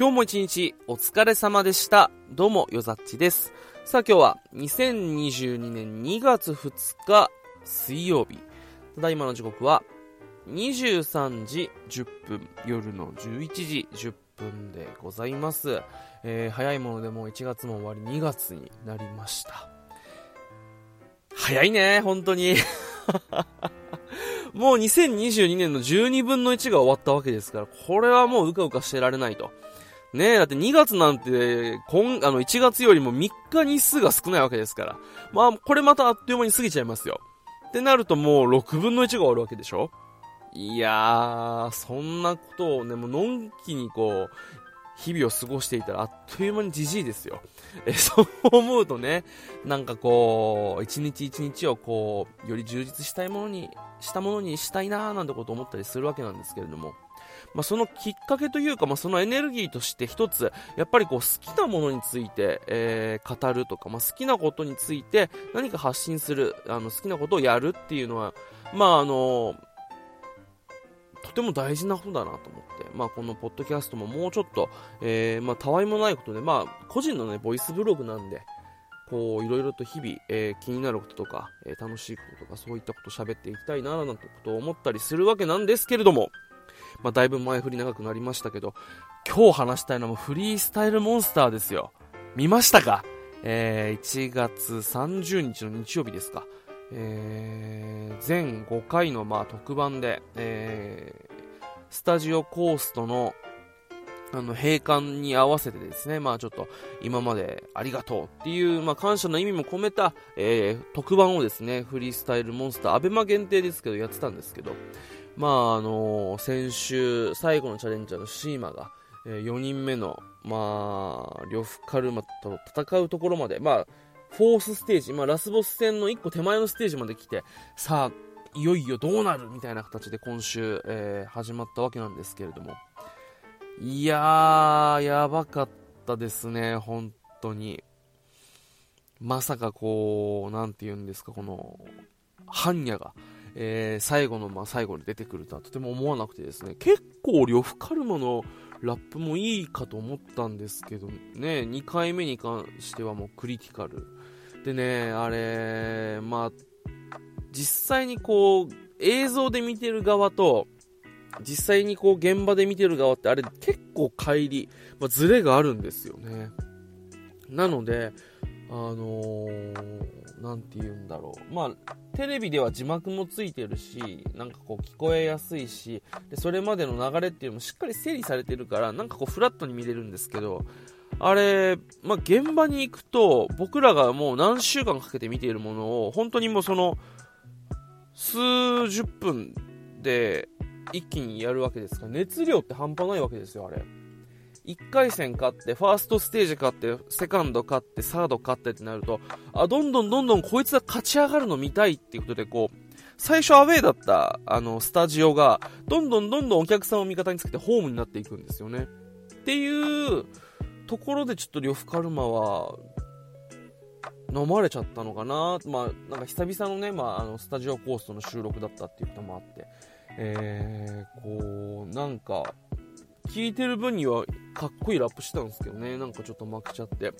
今日も一日お疲れ様でした。どうも、よざっちです。さあ今日は2022年2月2日水曜日。ただいまの時刻は23時10分、夜の11時10分でございます。えー、早いものでもう1月も終わり2月になりました。早いね、本当に。もう2022年の12分の1が終わったわけですから、これはもううかうかしてられないと。ねえ、だって2月なんて、今、あの、1月よりも3日日数が少ないわけですから。まあ、これまたあっという間に過ぎちゃいますよ。ってなるともう6分の1が終わるわけでしょ？いやー、そんなことをね、もうのんきにこう、日々を過ごしていたらあっという間にじじいですよ。え、そう思うとね、なんかこう、一日一日をこう、より充実したいものに、したものにしたいなーなんてこと思ったりするわけなんですけれども、まあ、そのきっかけというか、まあ、そのエネルギーとして一つ、やっぱりこう好きなものについて、えー、語るとか、まあ、好きなことについて何か発信する、あの好きなことをやるっていうのは、まああのとても大事なことだなと思って、まあ、このポッドキャストももうちょっと、えー、まあ、たわいもないことで、まあ、個人のね、ボイスブログなんで、こう、いろいろと日々、えー、気になることとか、えー、楽しいこととか、そういったことを喋っていきたいな、なんてことを思ったりするわけなんですけれども、まあ、だいぶ前振り長くなりましたけど、今日話したいのはフリースタイルモンスターですよ。見ましたか？えー、1月30日の日曜日ですか。えー、全5回のまあ特番で、えー、スタジオコーストのあの閉館に合わせてですね、まあちょっと今までありがとうっていう、まあ感謝の意味も込めた、えー、特番をですね、フリースタイルモンスター、アベマ限定ですけどやってたんですけど、まああの、先週最後のチャレンジャーのシーマが、えー、4人目の、まあ、呂布カルマと戦うところまで、まあ、フォースステージ、まあ、ラスボス戦の1個手前のステージまで来て、さあ、いよいよどうなるみたいな形で今週、えー、始まったわけなんですけれども。いやー、やばかったですね、本当に。まさかこう、なんて言うんですか、この、般若が、えー、最後の、まあ、最後に出てくるとはとても思わなくてですね、結構呂布カルマのラップもいいかと思ったんですけどね、2回目に関してはもうクリティカル。でね、あれ、まあ、実際にこう、映像で見てる側と、実際にこう現場で見てる側ってあれ結構乖離、まあ、ズレがあるんですよね。なので、あのー、て言うんだろう。まあ、テレビでは字幕もついてるし、なんかこう聞こえやすいし、でそれまでの流れっていうのもしっかり整理されてるから、なんかこうフラットに見れるんですけど、あれ、まあ、現場に行くと、僕らがもう何週間かけて見ているものを、本当にもうその、数十分で一気にやるわけですから、熱量って半端ないわけですよ、あれ。1回戦勝って、ファーストステージ勝って、セカンド勝って、サード勝ってってなると、あ、どんどんどんどんこいつが勝ち上がるの見たいっていうことで、こう、最初アウェーだった、あの、スタジオが、どんどんどんどんお客さんを味方につけてホームになっていくんですよね。っていうところでちょっと呂布カルマは、飲まれちゃったのかなまあ、なんか久々のね、まあ、あの、スタジオコーストの収録だったっていうこともあって、えー、こう、なんか、聞いてる分にはかっこいいラップしてたんですけどね、なんかちょっと負けちゃって。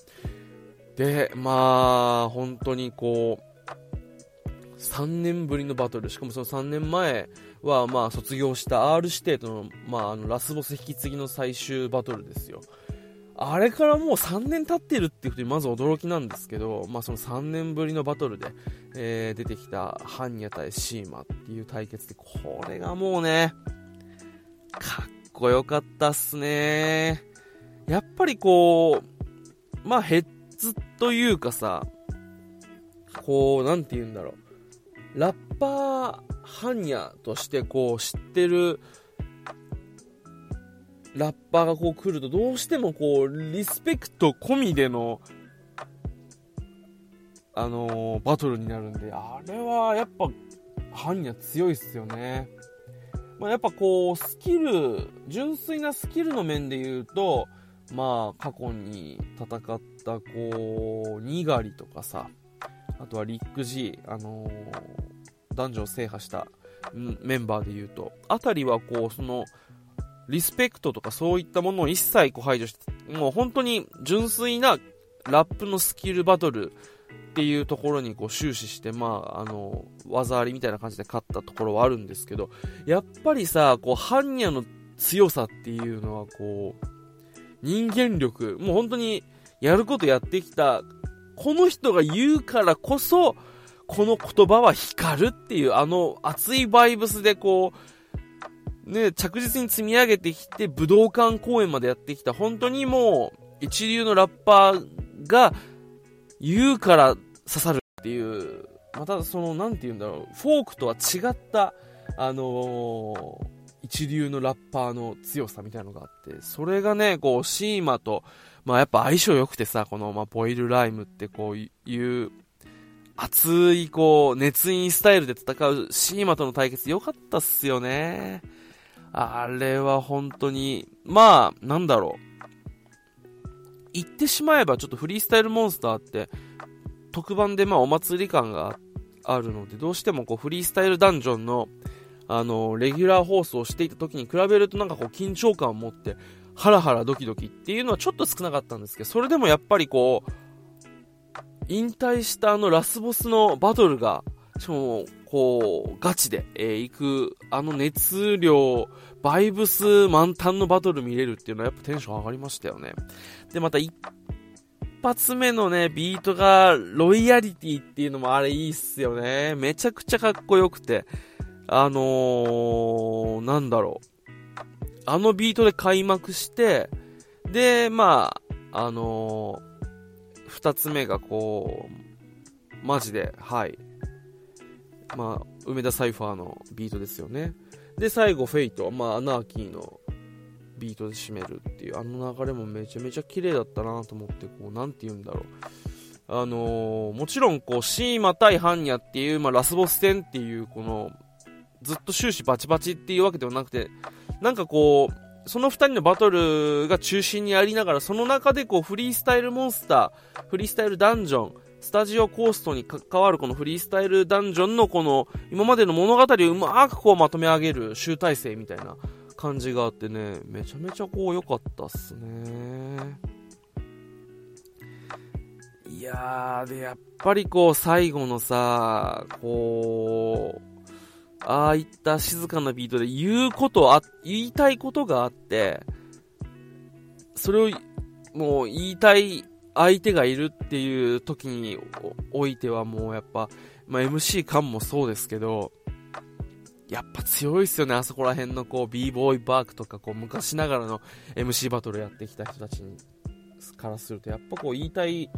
で、まあ、本当にこう、3年ぶりのバトル、しかもその3年前は、まあ、卒業した R 指定との、まあ、あの、ラスボス引き継ぎの最終バトルですよ。あれからもう3年経ってるっていうことにまず驚きなんですけど、まあ、その3年ぶりのバトルで、えー、出てきたハンニャ対シーマっていう対決で、これがもうね、かっこよかったっすね。やっぱりこう、まあヘッズというかさ、こう、なんて言うんだろう。ラッパー、ハンニャとしてこう知ってるラッパーがこう来るとどうしてもこうリスペクト込みでのあのー、バトルになるんであれはやっぱハンニャ強いっすよねまあ、やっぱこう、スキル、純粋なスキルの面で言うと、まあ、過去に戦った、こう、ニガリとかさ、あとはリック G、あのー、男女を制覇したメンバーで言うと、あたりはこう、その、リスペクトとかそういったものを一切こう排除して、もう本当に純粋なラップのスキルバトルっていうところにこう終始して、まあ、あの、技ありみたいな感じで勝ったところはあるんですけど、やっぱりさ、こう、ハンニャの強さっていうのはこう、人間力、もう本当にやることやってきた、この人が言うからこそ、この言葉は光るっていう、あの熱いバイブスでこう、ね、着実に積み上げてきて、武道館公演までやってきた、本当にもう、一流のラッパーが言うから刺さるっていう、またその、なんて言うんだろう、フォークとは違った、あのー、一流のラッパーの強さみたいなのがあって、それがね、こう、シーマと、まあやっぱ相性良くてさ、この、まあ、ボイルライムってこういう、熱い、こう、熱印スタイルで戦うシーマとの対決良かったっすよね。あれは本当に、まあ、なんだろう。言ってしまえばちょっとフリースタイルモンスターって特番でまあお祭り感があるのでどうしてもこうフリースタイルダンジョンのあのレギュラー放送していた時に比べるとなんかこう緊張感を持ってハラハラドキドキっていうのはちょっと少なかったんですけどそれでもやっぱりこう引退したあのラスボスのバトルがしかもこうガチで、えー、行くあの熱量バイブス満タンのバトル見れるっていうのはやっぱテンション上がりましたよね。で、また一発目のね、ビートがロイヤリティっていうのもあれいいっすよね。めちゃくちゃかっこよくて。あのー、なんだろう。あのビートで開幕して、で、まあ、あのー、二つ目がこう、マジで、はい。まあ、梅田サイファーのビートですよね。で、最後、フェイト、まあ、アナーキーのビートで締めるっていう、あの流れもめちゃめちゃ綺麗だったなと思って、こう、なんて言うんだろう。あのー、もちろん、こう、シーマ対ハンニャっていう、まあ、ラスボス戦っていう、この、ずっと終始バチバチっていうわけではなくて、なんかこう、その2人のバトルが中心にありながら、その中でこう、フリースタイルモンスター、フリースタイルダンジョン、スタジオコーストに関わるこのフリースタイルダンジョンのこの今までの物語をうまくこうまとめ上げる集大成みたいな感じがあってね、めちゃめちゃこう良かったっすね。いやー、で、やっぱりこう最後のさ、こう、ああいった静かなビートで言うことあ、言いたいことがあって、それをもう言いたい相手がいるっていう時においてはもうやっぱ、まあ、MC 感もそうですけど、やっぱ強いっすよね、あそこら辺のこう、b ボーイバークとかこう、昔ながらの MC バトルやってきた人たちからすると、やっぱこう、言いたい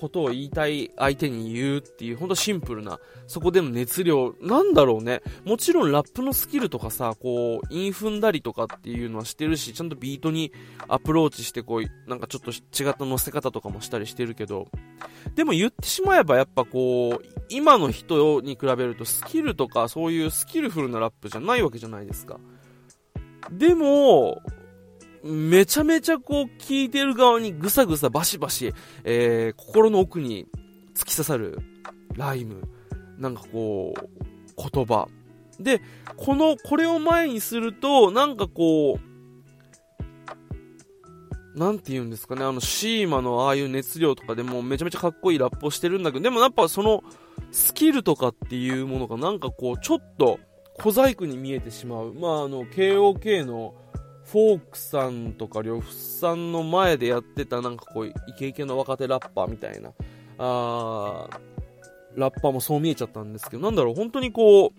ことを言いたい相手に言うっていう、ほんとシンプルな、そこでの熱量、なんだろうね。もちろんラップのスキルとかさ、こう、イン踏んだりとかっていうのはしてるし、ちゃんとビートにアプローチして、こう、なんかちょっと違った乗せ方とかもしたりしてるけど、でも言ってしまえばやっぱこう、今の人に比べるとスキルとかそういうスキルフルなラップじゃないわけじゃないですか。でも、めちゃめちゃこう聞いてる側にぐさぐさバシバシ、えー、心の奥に突き刺さるライム。なんかこう、言葉。で、この、これを前にすると、なんかこう、なんて言うんですかね、あの、シーマのああいう熱量とかでもめちゃめちゃかっこいいラップをしてるんだけど、でもやっぱその、スキルとかっていうものがなんかこう、ちょっと小細工に見えてしまう。まあ、あの、KOK の、フォークさんとか呂布さんの前でやってたなんかこうイケイケの若手ラッパーみたいな。あラッパーもそう見えちゃったんですけど。なんだろう本当にこう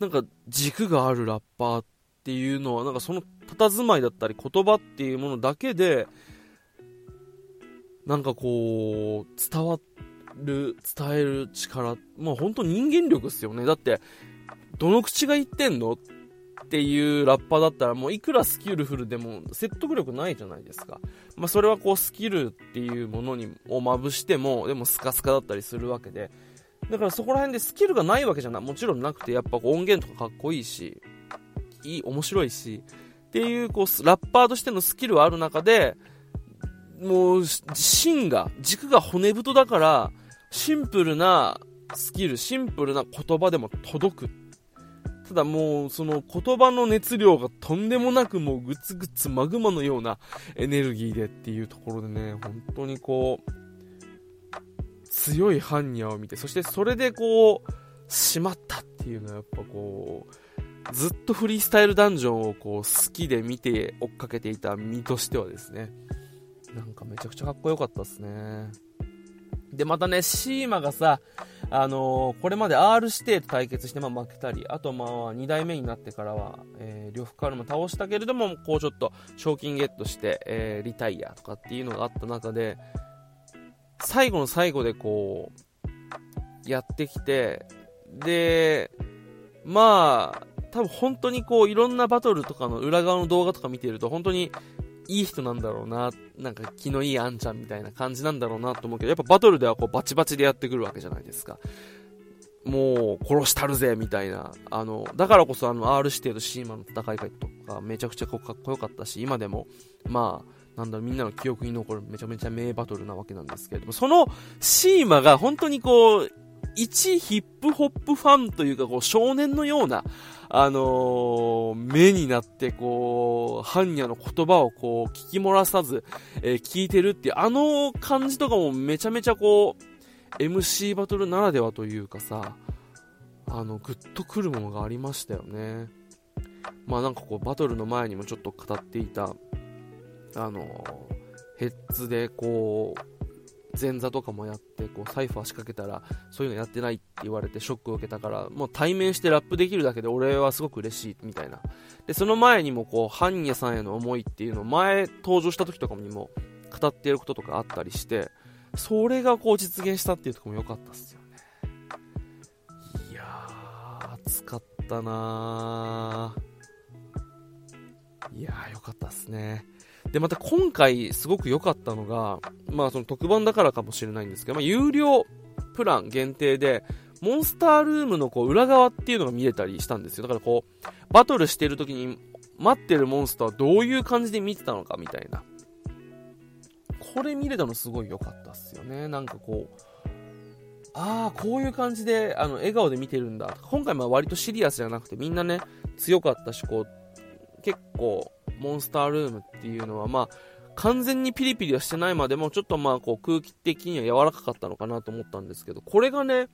なんか軸があるラッパーっていうのはなんかその佇まいだったり言葉っていうものだけでなんかこう伝わる伝える力。まあ本当人間力っすよね。だってどの口が言ってんのっていうラッパーだったらもういくらスキルフルでも説得力ないじゃないですか。まあそれはこうスキルっていうものにをまぶしてもでもスカスカだったりするわけで。だからそこら辺でスキルがないわけじゃない。もちろんなくてやっぱ音源とかかっこいいし、いい、面白いし、っていうこうラッパーとしてのスキルはある中で、もう芯が、軸が骨太だから、シンプルなスキル、シンプルな言葉でも届くっただもう、その言葉の熱量がとんでもなくもうグツグツマグマのようなエネルギーでっていうところでね、本当にこう、強い般若を見て、そしてそれでこう、しまったっていうのはやっぱこう、ずっとフリースタイルダンジョンをこう好きで見て追っかけていた身としてはですね、なんかめちゃくちゃかっこよかったですね。で、またね、シーマがさ、あのー、これまで R 指定と対決して、まあ、負けたり、あとまあ、2代目になってからは、えー、両フカルも倒したけれども、こうちょっと賞金ゲットして、えー、リタイアとかっていうのがあった中で、最後の最後でこう、やってきて、で、まあ、多分本当にこう、いろんなバトルとかの裏側の動画とか見てると、本当にいい人なんだろうな、なんか気のいいあんちゃんみたいな感じなんだろうなと思うけど、やっぱバトルではこうバチバチでやってくるわけじゃないですか。もう殺したるぜみたいな。あの、だからこそあの R 指定とシーマの戦いとかめちゃくちゃかっこよかったし、今でも、まあ、なんだろみんなの記憶に残るめちゃめちゃ名バトルなわけなんですけれども、そのシーマが本当にこう、一ヒップホップファンというか、こう、少年のような、あのー、目になって、こう、般若の言葉をこう、聞き漏らさず、え、聞いてるっていう、あの感じとかもめちゃめちゃこう、MC バトルならではというかさ、あの、グッとくるものがありましたよね。まあなんかこう、バトルの前にもちょっと語っていた、あのヘッズでこう、前座とかもやって、こう、サイファー仕掛けたら、そういうのやってないって言われてショックを受けたから、もう対面してラップできるだけで俺はすごく嬉しい、みたいな。で、その前にもこう、般若さんへの思いっていうのを前登場した時とかにも語っていることとかあったりして、それがこう実現したっていうとこも良かったっすよね。いやー、熱かったなー。いやー、良かったっすね。で、また今回すごく良かったのが、まあその特番だからかもしれないんですけど、まあ有料プラン限定で、モンスタールームのこう裏側っていうのが見れたりしたんですよ。だからこう、バトルしてる時に待ってるモンスターはどういう感じで見てたのかみたいな。これ見れたのすごい良かったっすよね。なんかこう、ああ、こういう感じで、あの、笑顔で見てるんだ。今回は割とシリアスじゃなくてみんなね、強かったし、こう、結構、モンスタールームっていうのは、まあ、完全にピリピリはしてないまでも、ちょっとまあ、こう、空気的には柔らかかったのかなと思ったんですけど、これがね、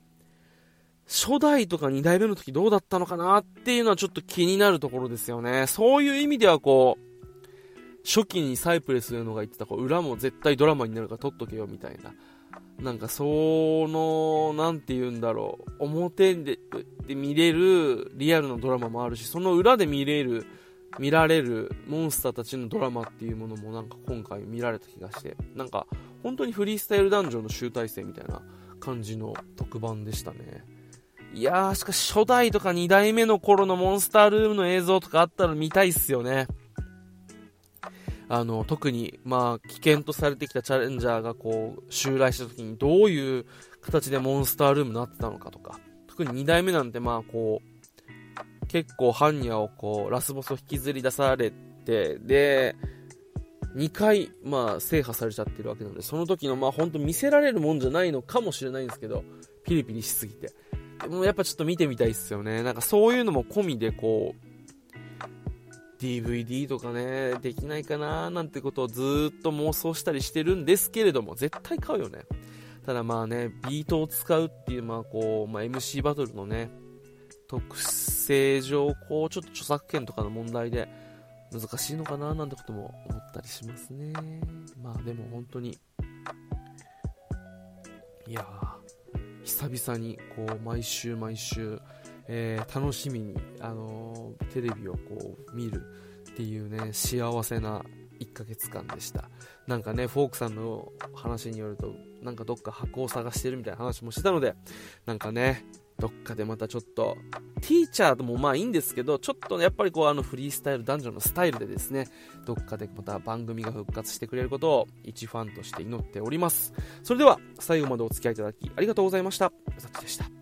初代とか2代目の時どうだったのかなっていうのはちょっと気になるところですよね。そういう意味ではこう、初期にサイプレスのが言ってた、こう、裏も絶対ドラマになるから撮っとけよみたいな。なんかその、なんて言うんだろう、表でで見れるリアルなドラマもあるし、その裏で見れる見られるモンスターたちのドラマっていうものもなんか今回見られた気がして、なんか本当にフリースタイルダンジョンの集大成みたいな感じの特番でしたね。いやー、しかし初代とか2代目の頃のモンスタールームの映像とかあったら見たいっすよね。あの、特に、まあ、危険とされてきたチャレンジャーがこう、襲来した時にどういう形でモンスタールームになってたのかとか、特に2代目なんてまあ、こう、結構般若をこう、ラスボスを引きずり出されて、で、2回、まあ、制覇されちゃってるわけなので、その時の、まあ、本当見せられるもんじゃないのかもしれないんですけど、ピリピリしすぎて。でもやっぱちょっと見てみたいっすよね。なんかそういうのも込みで、こう、DVD とかね、できないかななんてことをずっと妄想したりしてるんですけれども、絶対買うよね。ただまあね、ビートを使うっていう、まあこう、まあ、MC バトルのね、特性上、こう、ちょっと著作権とかの問題で難しいのかななんてことも思ったりしますね。まあでも本当に、いや久々にこう、毎週毎週、えー、楽しみに、あのー、テレビをこう、見るっていうね、幸せな1ヶ月間でした。なんかね、フォークさんの話によると、なんかどっか箱を探してるみたいな話もしてたので、なんかね、どっかでまたちょっと、ティーチャーともまあいいんですけど、ちょっとやっぱりこうあのフリースタイル男女のスタイルでですね、どっかでまた番組が復活してくれることを一ファンとして祈っております。それでは最後までお付き合いいただきありがとうございました。さちでした。